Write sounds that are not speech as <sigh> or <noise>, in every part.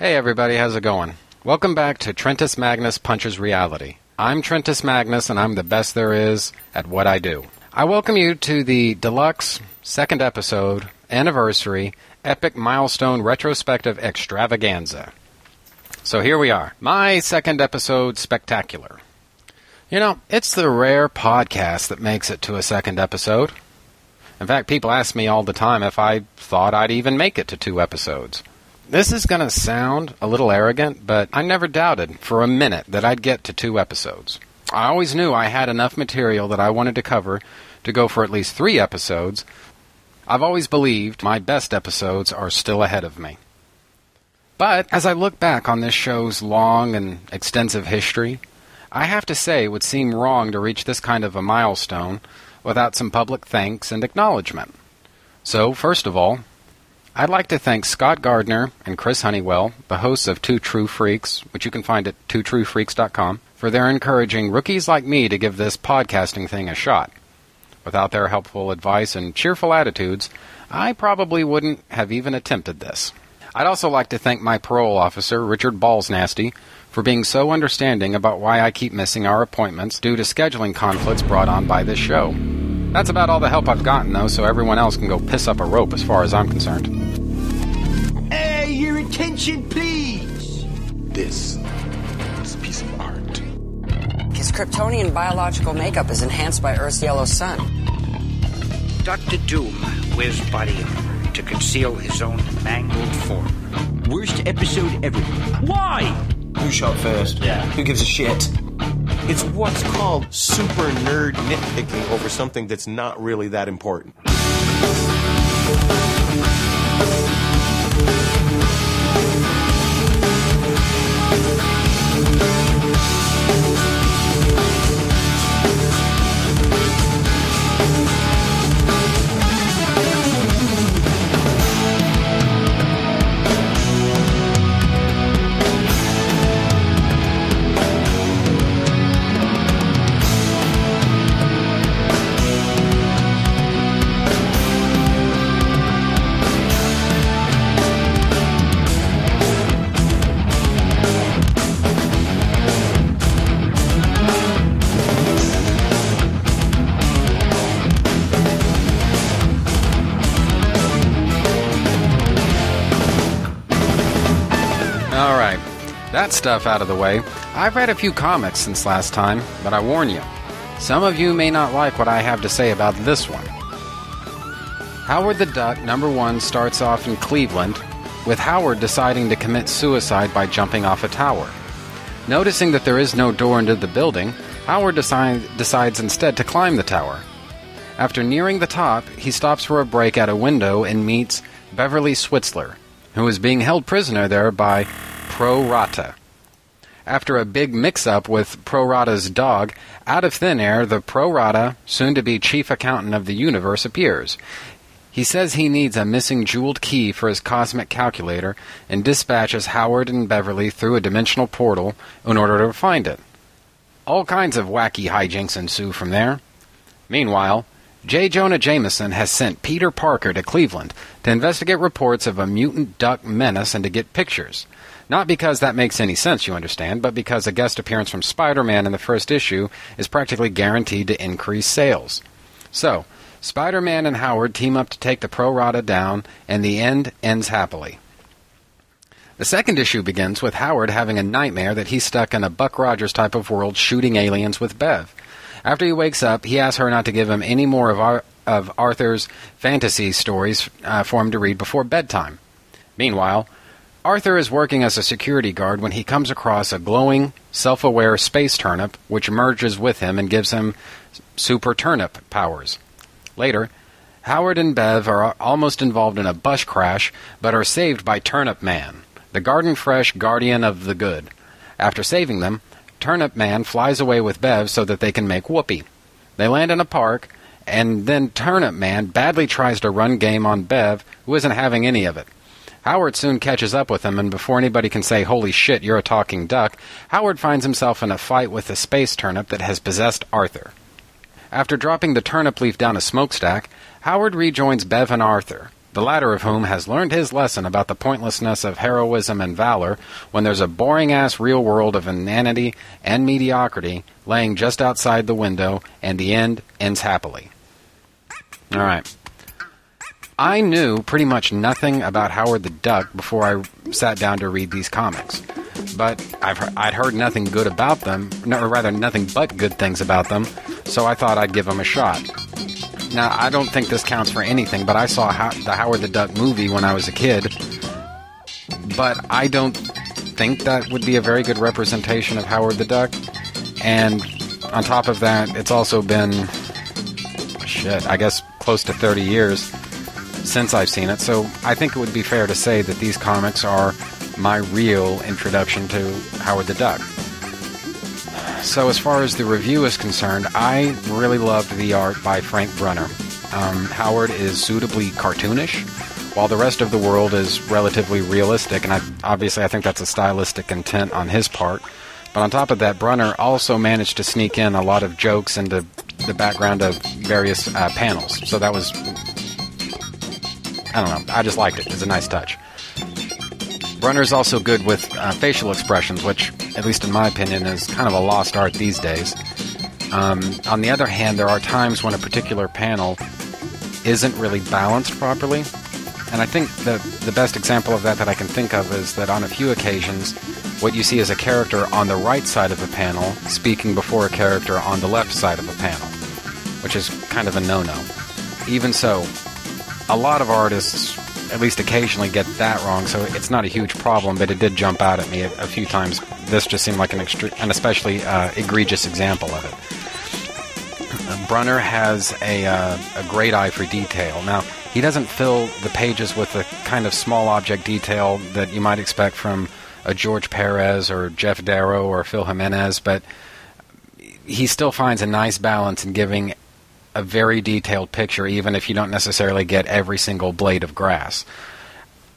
Hey everybody, how's it going? Welcome back to Trentus Magnus Punches Reality. I'm Trentus Magnus and I'm the best there is at what I do. I welcome you to the deluxe second episode, anniversary, epic milestone retrospective extravaganza. So here we are. My second episode spectacular. You know, it's the rare podcast that makes it to a second episode. In fact, people ask me all the time if I thought I'd even make it to two episodes. This is going to sound a little arrogant, but I never doubted for a minute that I'd get to two episodes. I always knew I had enough material that I wanted to cover to go for at least three episodes. I've always believed my best episodes are still ahead of me. But as I look back on this show's long and extensive history, I have to say it would seem wrong to reach this kind of a milestone without some public thanks and acknowledgement. So, first of all, I'd like to thank Scott Gardner and Chris Honeywell, the hosts of Two True Freaks, which you can find at twotruefreaks.com, for their encouraging rookies like me to give this podcasting thing a shot. Without their helpful advice and cheerful attitudes, I probably wouldn't have even attempted this. I'd also like to thank my parole officer, Richard Ballsnasty, for being so understanding about why I keep missing our appointments due to scheduling conflicts brought on by this show. That's about all the help I've gotten, though, so everyone else can go piss up a rope as far as I'm concerned. Hey, your attention, please. This is a piece of art. His Kryptonian biological makeup is enhanced by Earth's yellow sun. Dr. Doom wears body armor to conceal his own mangled form. Worst episode ever. Why? Who shot first? Yeah. Who gives a shit? It's what's called super nerd nitpicking over something that's not really that important. That stuff out of the way. I've read a few comics since last time, but I warn you, some of you may not like what I have to say about this one. Howard the Duck number one starts off in Cleveland, with Howard deciding to commit suicide by jumping off a tower. Noticing that there is no door into the building, Howard decide, decides instead to climb the tower. After nearing the top, he stops for a break at a window and meets Beverly Switzler, who is being held prisoner there by Pro Rata. After a big mix up with Pro Rata's dog, out of thin air, the Pro Rata, soon to be chief accountant of the universe, appears. He says he needs a missing jeweled key for his cosmic calculator and dispatches Howard and Beverly through a dimensional portal in order to find it. All kinds of wacky hijinks ensue from there. Meanwhile, J. Jonah Jameson has sent Peter Parker to Cleveland to investigate reports of a mutant duck menace and to get pictures. Not because that makes any sense, you understand, but because a guest appearance from Spider Man in the first issue is practically guaranteed to increase sales. So, Spider Man and Howard team up to take the Pro Rata down, and the end ends happily. The second issue begins with Howard having a nightmare that he's stuck in a Buck Rogers type of world shooting aliens with Bev. After he wakes up, he asks her not to give him any more of, Ar- of Arthur's fantasy stories uh, for him to read before bedtime. Meanwhile, Arthur is working as a security guard when he comes across a glowing, self aware space turnip which merges with him and gives him super turnip powers. Later, Howard and Bev are almost involved in a bus crash but are saved by Turnip Man, the garden fresh guardian of the good. After saving them, Turnip Man flies away with Bev so that they can make whoopee. They land in a park, and then Turnip Man badly tries to run game on Bev, who isn't having any of it. Howard soon catches up with him, and before anybody can say, Holy shit, you're a talking duck, Howard finds himself in a fight with a space turnip that has possessed Arthur. After dropping the turnip leaf down a smokestack, Howard rejoins Bev and Arthur. the latter of whom has learned his lesson about the pointlessness of heroism and valor when there's a boring ass real world of inanity and mediocrity laying just outside the window, and the end ends happily. All right. I knew pretty much nothing about Howard the Duck before I sat down to read these comics, but I've I'd heard nothing good about them, or rather nothing but good things about them, so I thought I'd give them a shot. Now, I don't think this counts for anything, but I saw the Howard the Duck movie when I was a kid, but I don't think that would be a very good representation of Howard the Duck. And on top of that, it's also been shit, I guess close to 30 years since I've seen it. So I think it would be fair to say that these comics are my real introduction to Howard the Duck. So as far as the review is concerned, I really loved the art by Frank Brunner. Um, Howard is suitably cartoonish, while the rest of the world is relatively realistic, and I, obviously I think that's a stylistic intent on his part. But on top of that, Brunner also managed to sneak in a lot of jokes into the background of various uh, panels. So that was, I don't know, I just liked it. It's a nice touch. Brunner's also good with uh, facial expressions, which, at least in my opinion, is kind of a lost art these days. Um, on the other hand, there are times when a particular panel isn't really balanced properly. And I think the, the best example of that that I can think of is that on a few occasions, what you see is a character on the right side of a panel speaking before a character on the left side of a panel, which is kind of a no no. Even so, a lot of artists at least occasionally get that wrong, so it's not a huge problem, but it did jump out at me a, a few times. This just seemed like an, extre- an especially uh, egregious example of it. Brunner has a, uh, a great eye for detail. Now, he doesn't fill the pages with the kind of small object detail that you might expect from a George Perez or Geof Darrow or Phil Jimenez, but he still finds a nice balance in giving a very detailed picture, even if you don't necessarily get every single blade of grass.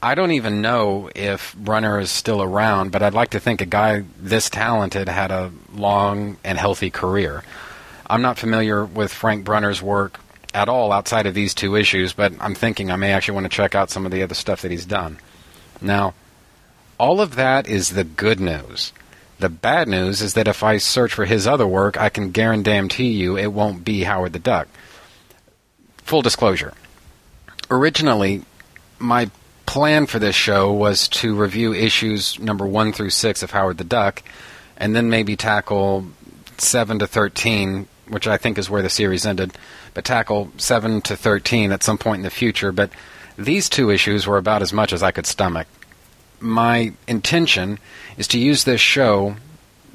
I don't even know if Brunner is still around, but I'd like to think a guy this talented had a long and healthy career. I'm not familiar with Frank Brunner's work at all outside of these two issues, but I'm thinking I may actually want to check out some of the other stuff that he's done. Now, all of that is the good news. The bad news is that if I search for his other work, I can guarantee you it won't be Howard the Duck. Full disclosure. Originally, my plan for this show was to review issues number 1 through 6 of Howard the Duck, and then maybe tackle 7 to 13, which I think is where the series ended, but tackle 7 to 13 at some point in the future. But these two issues were about as much as I could stomach my intention is to use this show,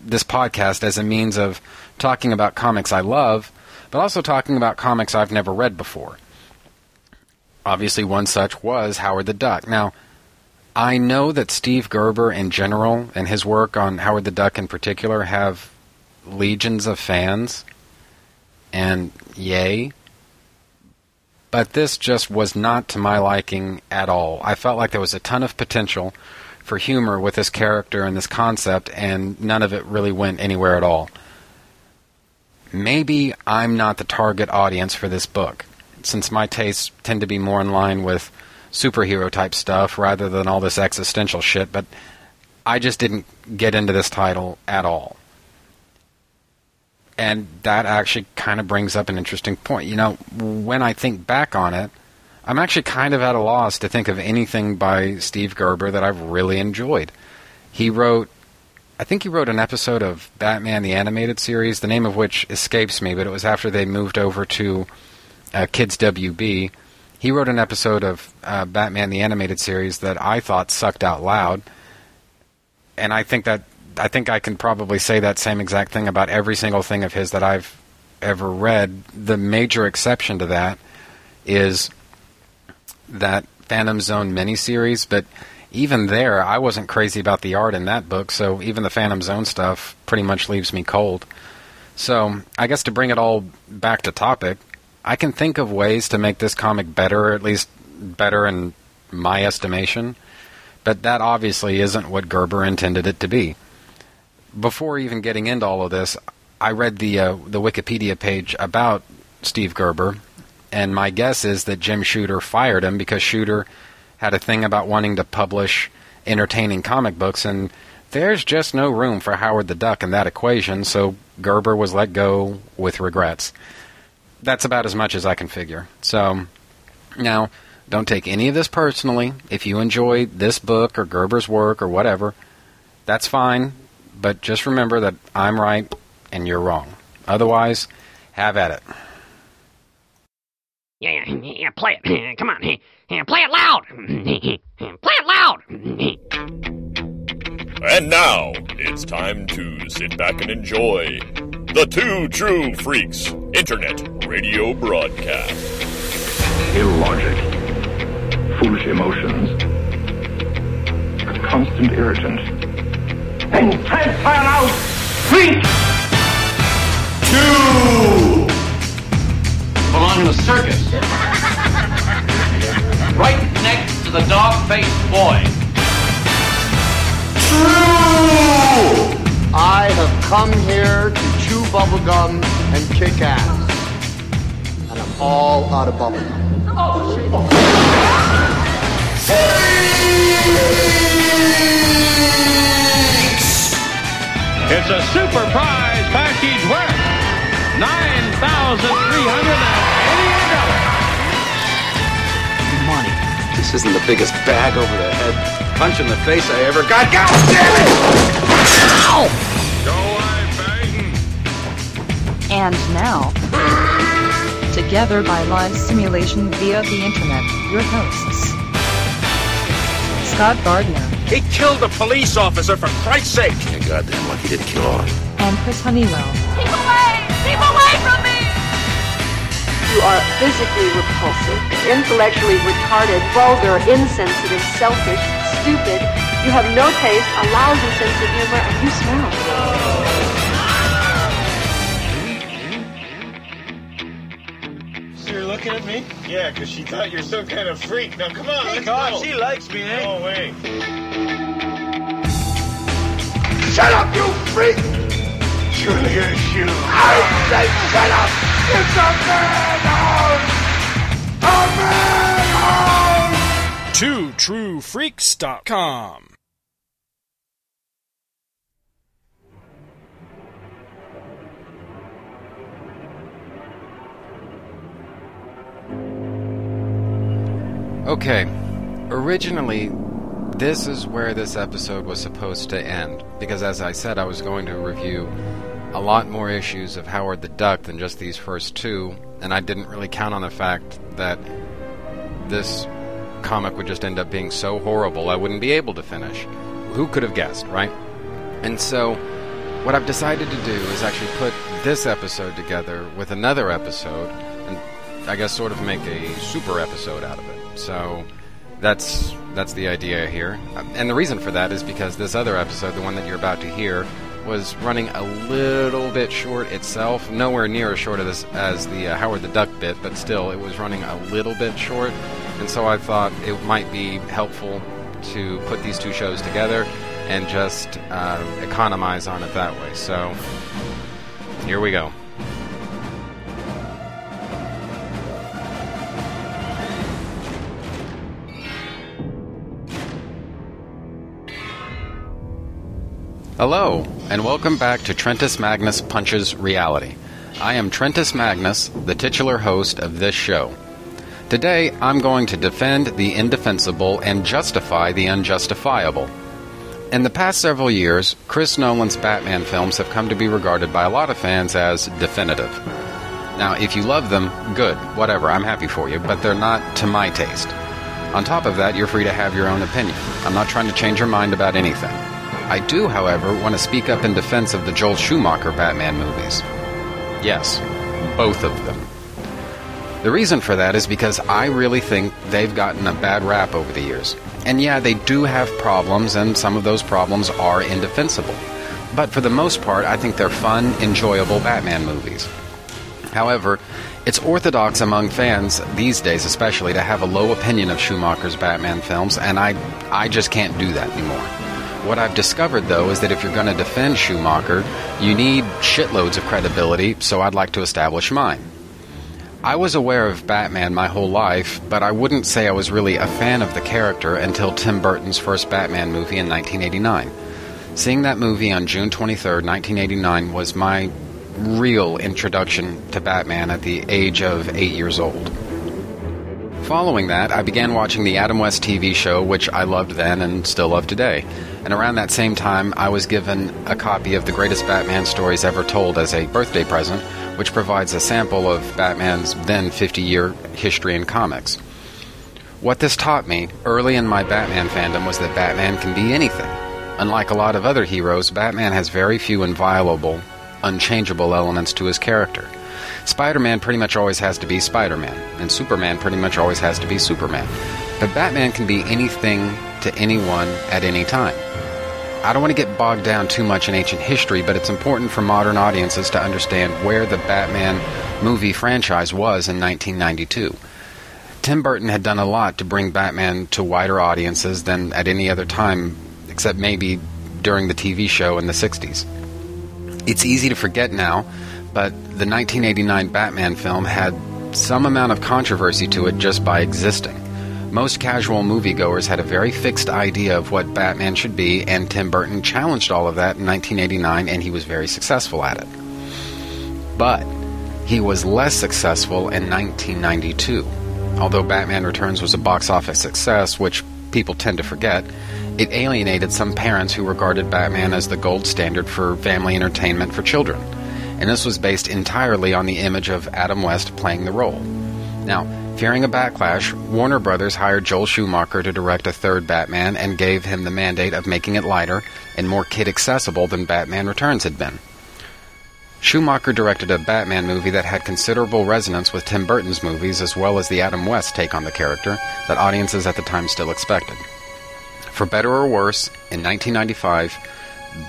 this podcast, as a means of talking about comics I love, but also talking about comics I've never read before. Obviously, one such was Howard the Duck. Now, I know that Steve Gerber in general and his work on Howard the Duck in particular have legions of fans, and yay. But this just was not to my liking at all. I felt like there was a ton of potential for humor with this character and this concept, and none of it really went anywhere at all. Maybe I'm not the target audience for this book, since my tastes tend to be more in line with superhero type stuff rather than all this existential shit, but I just didn't get into this title at all. And that actually kind of brings up an interesting point. You know, when I think back on it, I'm actually kind of at a loss to think of anything by Steve Gerber that I've really enjoyed. He wrote, I think he wrote an episode of Batman the Animated Series, the name of which escapes me, but it was after they moved over to uh, Kids WB. He wrote an episode of uh, Batman the Animated Series that I thought sucked out loud, and I think that I think I can probably say that same exact thing about every single thing of his that I've ever read. The major exception to that is that Phantom Zone miniseries, but even there, I wasn't crazy about the art in that book, so even the Phantom Zone stuff pretty much leaves me cold. So, I guess to bring it all back to topic, I can think of ways to make this comic better, or at least better in my estimation, but that obviously isn't what Gerber intended it to be. Before even getting into all of this, I read the uh, the Wikipedia page about Steve Gerber, And my guess is that Jim Shooter fired him because Shooter had a thing about wanting to publish entertaining comic books, and there's just no room for Howard the Duck in that equation, so Gerber was let go with regrets. That's about as much as I can figure. So, now, don't take any of this personally. If you enjoy this book or Gerber's work or whatever, that's fine, but just remember that I'm right and you're wrong. Otherwise, have at it. Yeah, yeah, yeah, play it. <clears throat> Come on. <clears throat> Yeah, play it loud. <clears throat> Play it loud. And now, it's time to sit back and enjoy the Two True Freaks Internet Radio Broadcast. illogic, foolish emotions, a constant irritant. And transfer out, freak! Two! in circus. Right next to the dog-faced boy. True! I have come here to chew bubblegum and kick ass. And I'm all out of bubblegum. Oh, shit. It's a super prize package worth 9,300 This isn't the biggest bag over the head punch in the face I ever got. God damn it! Ow! And now, together by live simulation via the internet, your hosts, Scott Gardner He killed a police officer, for Christ's sake! You're goddamn lucky he didn't kill all. and Chris Honeywell. Keep away! Keep away from me! You are physically repulsive, intellectually retarded, vulgar, insensitive, selfish, stupid. You have no taste, a lousy sense of humor, and you smell. So you're looking at me? Yeah, because she thought you're some kind of freak. Now come on, let's God, go. she likes me, eh? No way. Shut up, you freak! Surely you're a shoe. I said shut up! It's a madhouse! A madhouse! TwoTrueFreaks.com. Okay, originally, this is where this episode was supposed to end, because as I said, I was going to review a lot more issues of Howard the Duck than just these first two, and I didn't really count on the fact that this comic would just end up being so horrible I wouldn't be able to finish. Who could have guessed, right? And so, what I've decided to do is actually put this episode together with another episode, and I guess sort of make a super episode out of it. So that's that's the idea here, and the reason for that is because this other episode, the one that you're about to hear, was running a little bit short itself, nowhere near as short as as the uh, Howard the Duck bit, but still, it was running a little bit short, and so I thought it might be helpful to put these two shows together and just uh, economize on it that way. So here we go. Hello, and welcome back to Trentus Magnus Punches Reality. I am Trentus Magnus, the titular host of this show. Today, I'm going to defend the indefensible and justify the unjustifiable. In the past several years, Chris Nolan's Batman films have come to be regarded by a lot of fans as definitive. Now, if you love them, good, whatever, I'm happy for you, but they're not to my taste. On top of that, you're free to have your own opinion. I'm not trying to change your mind about anything. I do, however, want to speak up in defense of the Joel Schumacher Batman movies. Yes, both of them. The reason for that is because I really think they've gotten a bad rap over the years. And yeah, they do have problems, and some of those problems are indefensible. But for the most part, I think they're fun, enjoyable Batman movies. However, it's orthodox among fans these days, especially, to have a low opinion of Schumacher's Batman films, and I, I just can't do that anymore. What I've discovered, though, is that if you're going to defend Schumacher, you need shitloads of credibility, so I'd like to establish mine. I was aware of Batman my whole life, but I wouldn't say I was really a fan of the character until Tim Burton's first Batman movie in 1989. Seeing that movie on June 23, 1989, was my real introduction to Batman at the age of eight years old. Following that, I began watching the Adam West TV show, which I loved then and still love today. And around that same time, I was given a copy of the greatest Batman stories ever told as a birthday present, which provides a sample of Batman's then 50 year history in comics. What this taught me early in my Batman fandom was that Batman can be anything. Unlike a lot of other heroes, Batman has very few inviolable, unchangeable elements to his character. Spider Man pretty much always has to be Spider Man, and Superman pretty much always has to be Superman. But Batman can be anything to anyone at any time. I don't want to get bogged down too much in ancient history, but it's important for modern audiences to understand where the Batman movie franchise was in 1992. Tim Burton had done a lot to bring Batman to wider audiences than at any other time, except maybe during the TV show in the 60s. It's easy to forget now, but the 1989 Batman film had some amount of controversy to it just by existing. Most casual moviegoers had a very fixed idea of what Batman should be, and Tim Burton challenged all of that in 1989, and he was very successful at it. But he was less successful in 1992. Although Batman Returns was a box office success, which people tend to forget, it alienated some parents who regarded Batman as the gold standard for family entertainment for children. And this was based entirely on the image of Adam West playing the role. Now, fearing a backlash, Warner Brothers hired Joel Schumacher to direct a third Batman and gave him the mandate of making it lighter and more kid accessible than Batman Returns had been. Schumacher directed a Batman movie that had considerable resonance with Tim Burton's movies as well as the Adam West take on the character that audiences at the time still expected. For better or worse, in 1995,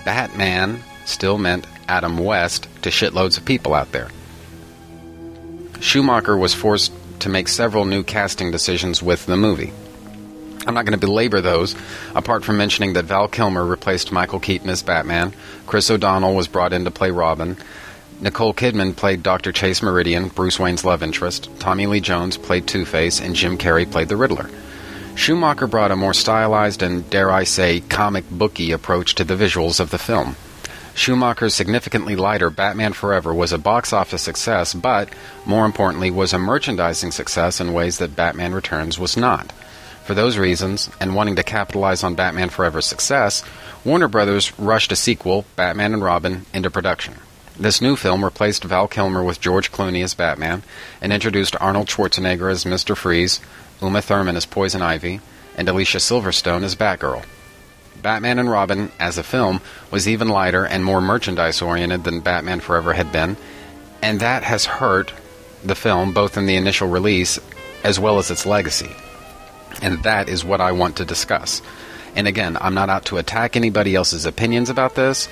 Batman still meant Adam West to shitloads of people out there. Schumacher was forced to make several new casting decisions with the movie. I'm not going to belabor those, apart from mentioning that Val Kilmer replaced Michael Keaton as Batman, Chris O'Donnell was brought in to play Robin, Nicole Kidman played Dr. Chase Meridian, Bruce Wayne's love interest, Tommy Lee Jones played Two Face, and Jim Carrey played the Riddler. Schumacher brought a more stylized and, dare I say, comic booky approach to the visuals of the film. Schumacher's significantly lighter Batman Forever was a box office success, but, more importantly, was a merchandising success in ways that Batman Returns was not. For those reasons, and wanting to capitalize on Batman Forever's success, Warner Brothers rushed a sequel, Batman and Robin, into production. This new film replaced Val Kilmer with George Clooney as Batman and introduced Arnold Schwarzenegger as Mr. Freeze, Uma Thurman as Poison Ivy, and Alicia Silverstone as Batgirl. Batman and Robin, as a film, was even lighter and more merchandise oriented than Batman Forever had been, and that has hurt the film both in the initial release as well as its legacy. And that is what I want to discuss. And again, I'm not out to attack anybody else's opinions about this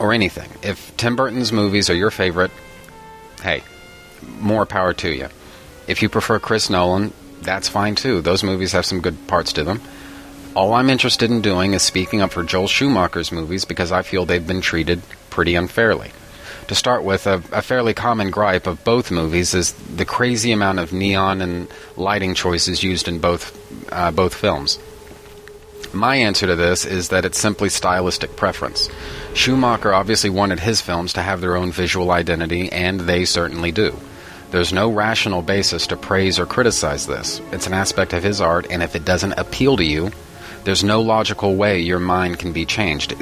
or anything. If Tim Burton's movies are your favorite, hey, more power to you. If you prefer Chris Nolan, that's fine too. Those movies have some good parts to them. All I'm interested in doing is speaking up for Joel Schumacher's movies because I feel they've been treated pretty unfairly. To start with, a, a, fairly common gripe of both movies is the crazy amount of neon and lighting choices used in both uh, both films. My answer to this is that it's simply stylistic preference. Schumacher obviously wanted his films to have their own visual identity, and they certainly do. There's no rational basis to praise or criticize this. It's an aspect of his art, and if it doesn't appeal to you, there's no logical way your mind can be changed.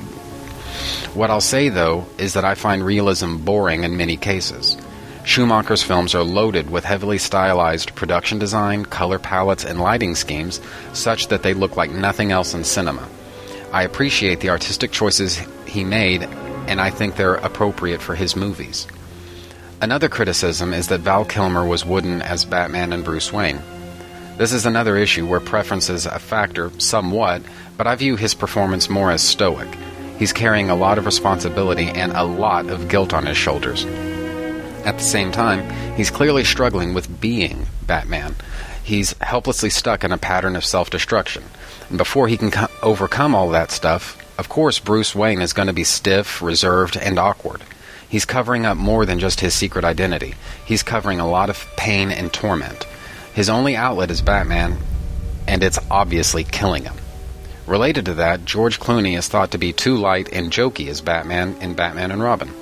What I'll say, though, is that I find realism boring in many cases. Schumacher's films are loaded with heavily stylized production design, color palettes, and lighting schemes such that they look like nothing else in cinema. I appreciate the artistic choices he made, and I think they're appropriate for his movies. Another criticism is that Val Kilmer was wooden as Batman and Bruce Wayne. This is another issue where preference is a factor, somewhat, but I view his performance more as stoic. He's carrying a lot of responsibility and a lot of guilt on his shoulders. At the same time, he's clearly struggling with being Batman. He's helplessly stuck in a pattern of self destruction. And before he can co- overcome all that stuff, of course, Bruce Wayne is going to be stiff, reserved, and awkward. He's covering up more than just his secret identity. He's covering a lot of pain and torment. His only outlet is Batman, and it's obviously killing him. Related to that, George Clooney is thought to be too light and jokey as Batman in Batman and Robin.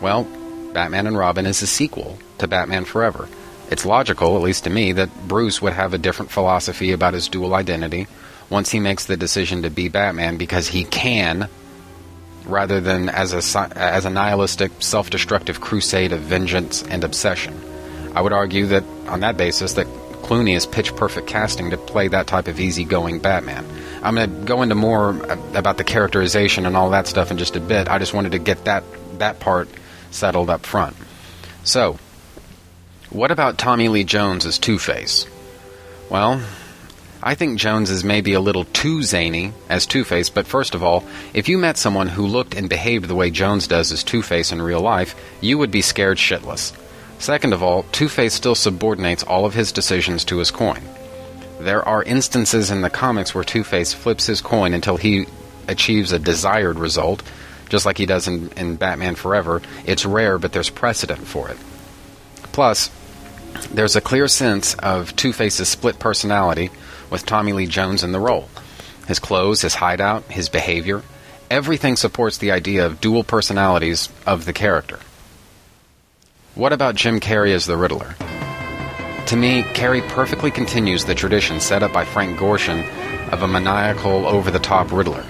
Well, Batman and Robin is a sequel to Batman Forever. It's logical, at least to me, that Bruce would have a different philosophy about his dual identity once he makes the decision to be Batman because he can, rather than as a, as a nihilistic, self destructive crusade of vengeance and obsession. I would argue that, on that basis, that Clooney is pitch perfect casting to play that type of easygoing Batman. I'm going to go into more about the characterization and all that stuff in just a bit. I just wanted to get that that part settled up front. So, what about Tommy Lee Jones as Two Face? Well, I think Jones is maybe a little too zany as Two Face, but first of all, if you met someone who looked and behaved the way Jones does as Two Face in real life, you would be scared shitless. Second of all, Two Face still subordinates all of his decisions to his coin. There are instances in the comics where Two Face flips his coin until he achieves a desired result, just like he does in, in Batman Forever. It's rare, but there's precedent for it. Plus, there's a clear sense of Two Face's split personality with Tommy Lee Jones in the role. His clothes, his hideout, his behavior, everything supports the idea of dual personalities of the character. What about Jim Carrey as the Riddler? To me, Carrey perfectly continues the tradition set up by Frank Gorshin of a maniacal, over the top Riddler.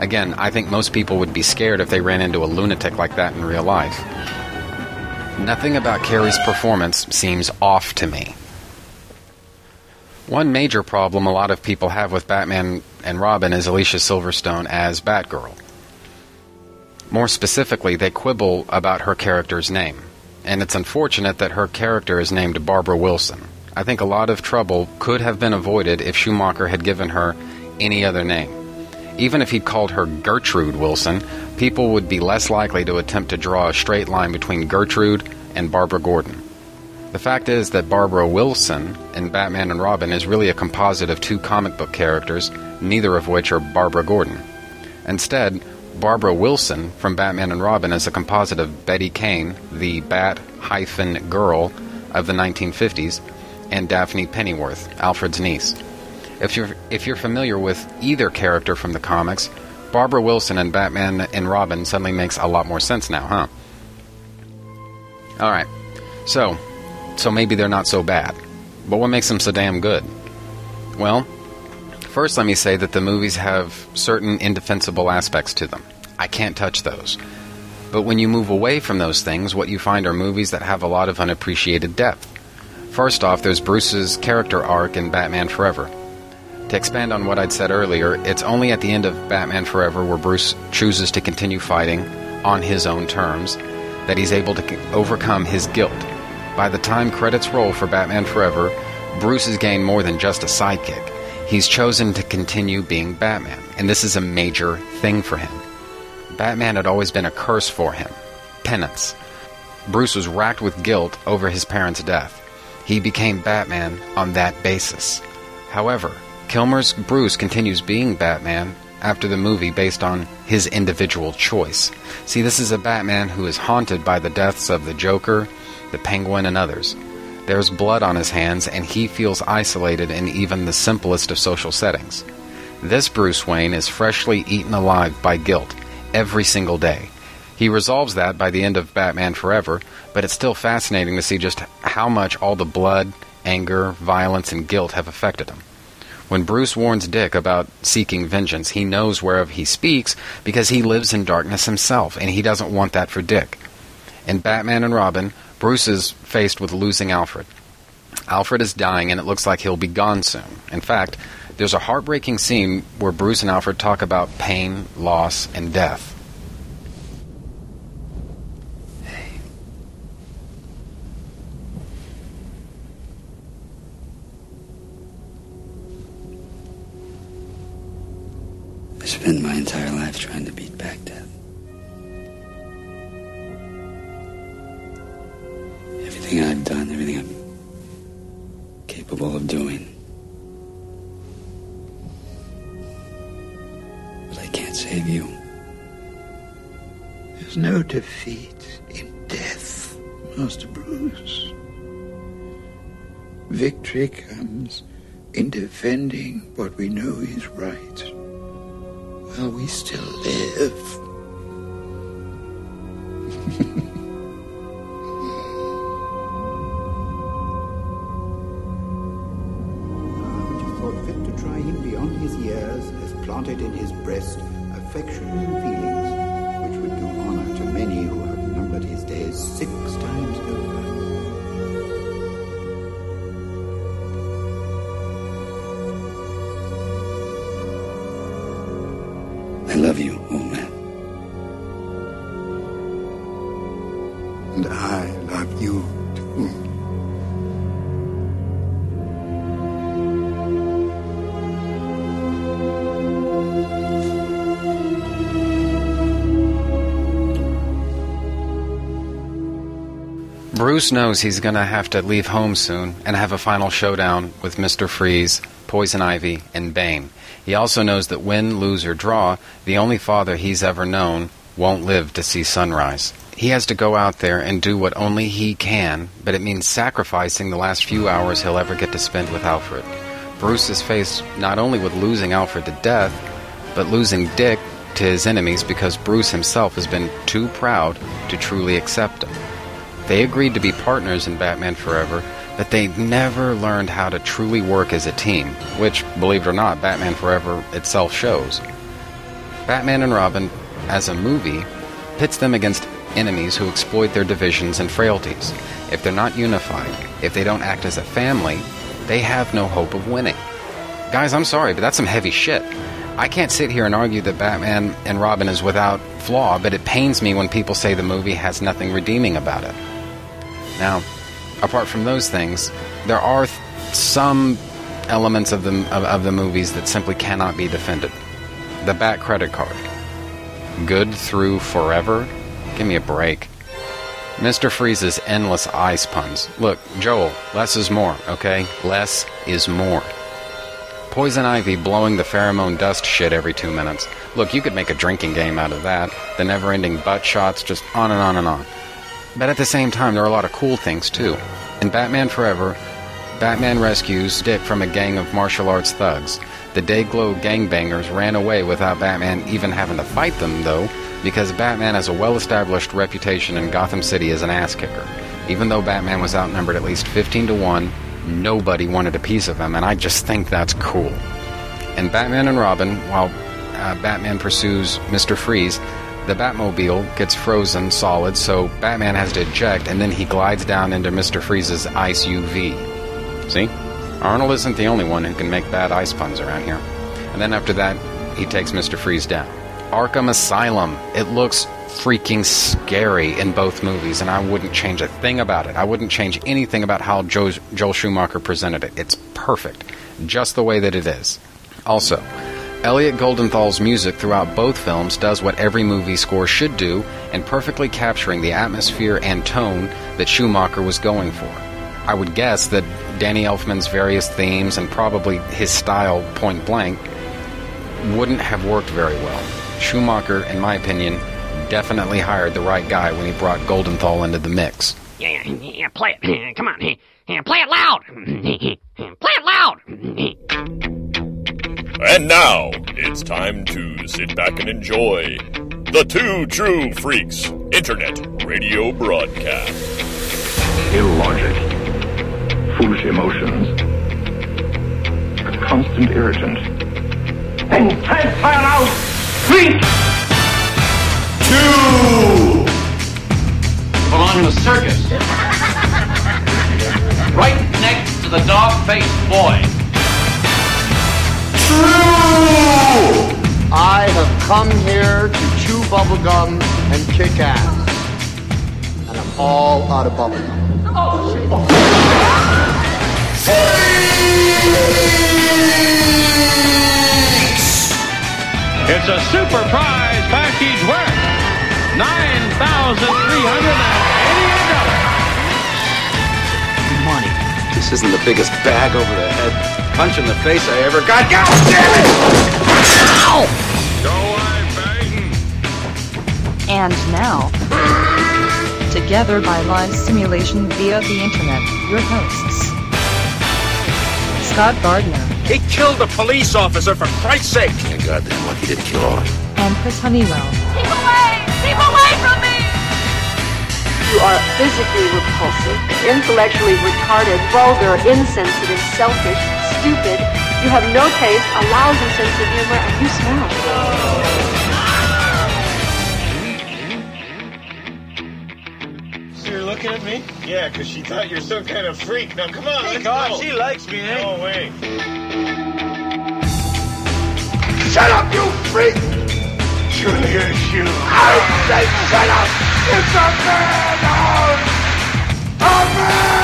Again, I think most people would be scared if they ran into a lunatic like that in real life. Nothing about Carrey's performance seems off to me. One major problem a lot of people have with Batman and Robin is Alicia Silverstone as Batgirl. More specifically, they quibble about her character's name and it's unfortunate that her character is named Barbara Wilson. I think a lot of trouble could have been avoided if Schumacher had given her any other name. Even if he'd called her Gertrude Wilson, people would be less likely to attempt to draw a straight line between Gertrude and Barbara Gordon. The fact is that Barbara Wilson in Batman and Robin is really a composite of two comic book characters, neither of which are Barbara Gordon. Instead, Barbara Wilson from Batman and Robin is a composite of Betty Kane, the Bat hyphen girl of the 1950s, and Daphne Pennyworth, Alfred's niece. If you're if you're familiar with either character from the comics, Barbara Wilson and Batman and Robin suddenly makes a lot more sense now, huh? All right. So, so maybe they're not so bad. But what makes them so damn good? Well, First, let me say that the movies have certain indefensible aspects to them. I can't touch those. But when you move away from those things, what you find are movies that have a lot of unappreciated depth. First off, there's Bruce's character arc in Batman Forever. To expand on what I'd said earlier, it's only at the end of Batman Forever where Bruce chooses to continue fighting on his own terms that he's able to overcome his guilt. By the time credits roll for Batman Forever, Bruce has gained more than just a sidekick. He's chosen to continue being Batman, and this is a major thing for him. Batman had always been a curse for him penance. Bruce was racked with guilt over his parents' death. He became Batman on that basis. However, Kilmer's Bruce continues being Batman after the movie based on his individual choice. See, this is a Batman who is haunted by the deaths of the Joker, the Penguin, and others. There's blood on his hands, and he feels isolated in even the simplest of social settings. This Bruce Wayne is freshly eaten alive by guilt every single day. He resolves that by the end of Batman Forever, but it's still fascinating to see just how much all the blood, anger, violence, and guilt have affected him. When Bruce warns Dick about seeking vengeance, he knows whereof he speaks because he lives in darkness himself, and he doesn't want that for Dick. In Batman and Robin, Bruce is faced with losing Alfred. Alfred is dying, and it looks like he'll be gone soon. In fact, there's a heartbreaking scene where Bruce and Alfred talk about pain, loss, and death. I spent my entire life trying to beat everything I've done, everything I'm capable of doing. But I can't save you. There's no defeat in death, Master Bruce. Victory comes in defending what we know is right while we still live. <laughs> affections Bruce knows he's going to have to leave home soon and have a final showdown with Mr. Freeze, Poison Ivy, and Bane. He also knows that win, lose, or draw, the only father he's ever known won't live to see sunrise. He has to go out there and do what only he can, but it means sacrificing the last few hours he'll ever get to spend with Alfred. Bruce is faced not only with losing Alfred to death, but losing Dick to his enemies because Bruce himself has been too proud to truly accept him. They agreed to be partners in Batman Forever, but they never learned how to truly work as a team, which, believe it or not, Batman Forever itself shows. Batman and Robin, as a movie, pits them against enemies who exploit their divisions and frailties. If they're not unified, if they don't act as a family, they have no hope of winning. Guys, I'm sorry, but that's some heavy shit. I can't sit here and argue that Batman and Robin is without flaw, but it pains me when people say the movie has nothing redeeming about it. Now, apart from those things, there are th- some elements of the of, of the movies that simply cannot be defended. The Bat credit card, good through forever. Give me a break. Mr. Freeze's endless ice puns. Look, Joel, less is more, okay? Less is more. Poison Ivy blowing the pheromone dust shit every two minutes. Look, you could make a drinking game out of that. The never ending butt shots, just on and on and on. But at the same time, there are a lot of cool things too. In Batman Forever, Batman rescues Dick from a gang of martial arts thugs. The Dayglow gangbangers ran away without Batman even having to fight them, though, because Batman has a well established reputation in Gotham City as an ass kicker. Even though Batman was outnumbered at least 15 to 1, nobody wanted a piece of him, and I just think that's cool. In Batman and Robin, while uh, Batman pursues Mr. Freeze, the Batmobile gets frozen solid, so Batman has to eject, and then he glides down into Mr. Freeze's ice UV. See? Arnold isn't the only one who can make bad ice puns around here. And then after that, he takes Mr. Freeze down. Arkham Asylum. It looks freaking scary in both movies, and I wouldn't change a thing about it. I wouldn't change anything about how Joe, Joel Schumacher presented it. It's perfect, just the way that it is. Also, Elliot Goldenthal's music throughout both films does what every movie score should do in perfectly capturing the atmosphere and tone that Schumacher was going for. I would guess that Danny Elfman's various themes and probably his style, point blank, wouldn't have worked very well. Schumacher, in my opinion, definitely hired the right guy when he brought Goldenthal into the mix. Yeah, yeah, yeah, play it. <clears throat> Come on. <clears throat> Play it loud. <clears throat> Play it loud. And now, it's time to sit back and enjoy the Two True Freaks Internet Radio Broadcast. Illogic, foolish emotions, a constant irritant. And transfer out freak! Two! Belong in a circus. <laughs> right next to the dog-faced boy. True! I have come here to chew bubblegum and kick ass. And I'm all out of bubblegum. It's a super prize package worth $9,380. Money. This isn't the biggest bag over the head punch in the face I ever got. God damn it! Ow! Go away, And now, together by live simulation via the internet, your hosts, Scott Gardner He killed a police officer, for Christ's sake! Thank God they're lucky didn't kill all. and Chris Honeywell. Keep away! Keep away from me! You are physically repulsive, intellectually retarded, vulgar, insensitive, selfish, stupid. You have no taste, a lousy sense of humor, and you smell. So you're looking at me? Yeah, because she thought you're some kind of freak. Now come on, let's God, go. she likes me, eh? No way. Shut up, you freak! Julius, you. I say shut up! It's a madhouse! A madhouse!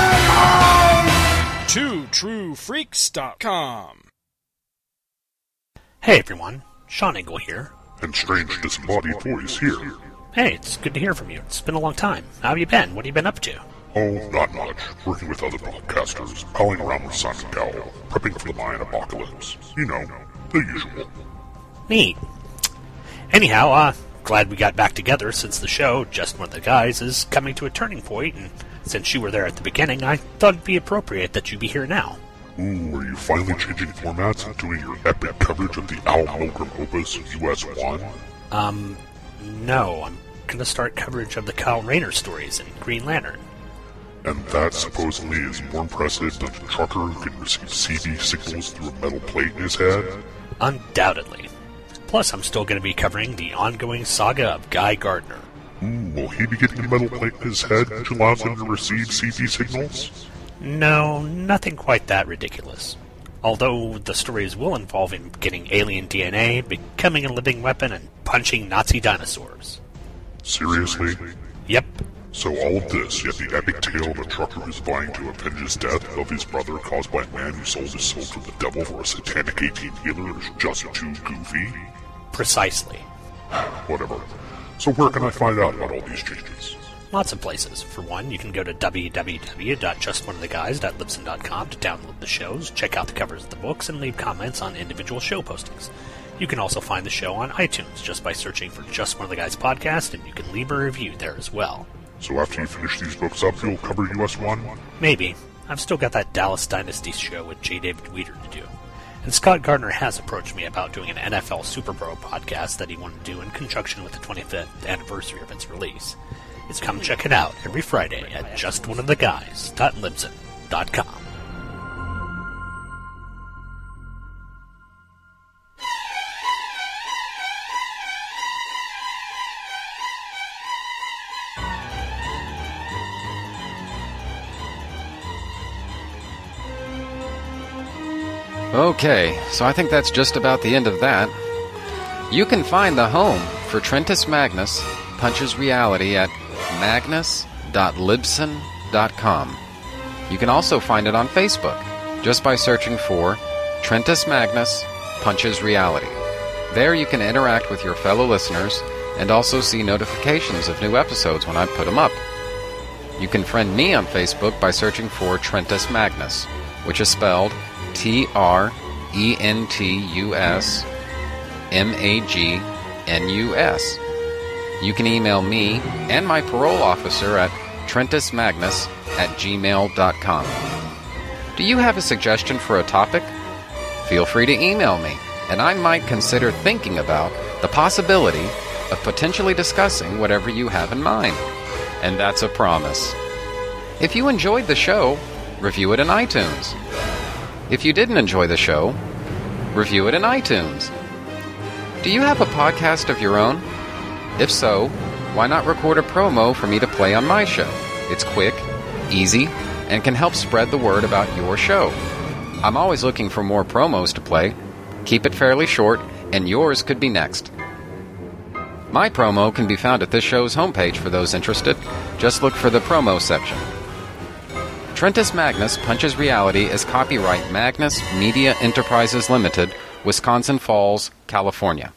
TwoTrueFreaks.com. Hey everyone, Sean Engel here. And strange disembodied voice here. Hey, it's good to hear from you. It's been a long time. How have you been? What have you been up to? Oh, not much. Working with other broadcasters, palling around with Simon Cowell, prepping for the Mayan apocalypse. You know, the usual. Neat. Anyhow, uh, glad we got back together since the show, Just One of the Guys, is coming to a turning point, and since you were there at the beginning, I thought it'd be appropriate that you be here now. Ooh, are you finally changing formats and doing your epic coverage of the Al Milgrom Opus US 1? Um, no, I'm gonna start coverage of the Kyle Rayner stories in Green Lantern. And that supposedly is more impressive than the trucker who can receive CB signals through a metal plate in his head? Undoubtedly. Plus, I'm still gonna be covering the ongoing saga of Guy Gardner. Ooh, will he be getting a metal plate in his head which allows him to receive CB signals? No, nothing quite that ridiculous. Although the stories will involve him getting alien DNA, becoming a living weapon, and punching Nazi dinosaurs. Seriously? Yep. So all of this, yet the epic tale of a trucker who's vying to avenge his death of his brother caused by a man who sold his soul to the devil for a satanic 18 wheeler is just too goofy? Precisely. <sighs> Whatever. So where can I find out about all these changes? Lots of places. For one, you can go to www.justoneoftheguys.libsyn.com to download the shows, check out the covers of the books, and leave comments on individual show postings. You can also find the show on iTunes just by searching for Just One of the Guys podcast, and you can leave a review there as well. So after you finish these books up, you'll cover US 1? Maybe. I've still got that Dallas Dynasty show with J. David Weeder to do. And Scott Gardner has approached me about doing an NFL Super Bowl podcast that he wanted to do in conjunction with the 25th anniversary of its release. It's come check it out every Friday at justoneoftheguys.libsyn.com. Okay, so I think that's just about the end of that. You can find the home for Trentus Magnus Punches Reality at magnus.libsyn.com. You can also find it on Facebook just by searching for Trentus Magnus Punches Reality. There you can interact with your fellow listeners and also see notifications of new episodes when I put them up. You can friend me on Facebook by searching for Trentus Magnus, which is spelled T R E N T U S M A G N U S. You can email me and my parole officer at trentusmagnus at gmail.com. Do you have a suggestion for a topic? Feel free to email me, and I might consider thinking about the possibility of potentially discussing whatever you have in mind. And that's a promise. If you enjoyed the show, review it in iTunes. If you didn't enjoy the show, review it in iTunes. Do you have a podcast of your own? If so, why not record a promo for me to play on my show? It's quick, easy, and can help spread the word about your show. I'm always looking for more promos to play. Keep it fairly short, and yours could be next. My promo can be found at this show's homepage for those interested. Just look for the promo section. Trentus Magnus Punches Reality is copyright Magnus Media Enterprises Limited, Wisconsin Falls, California.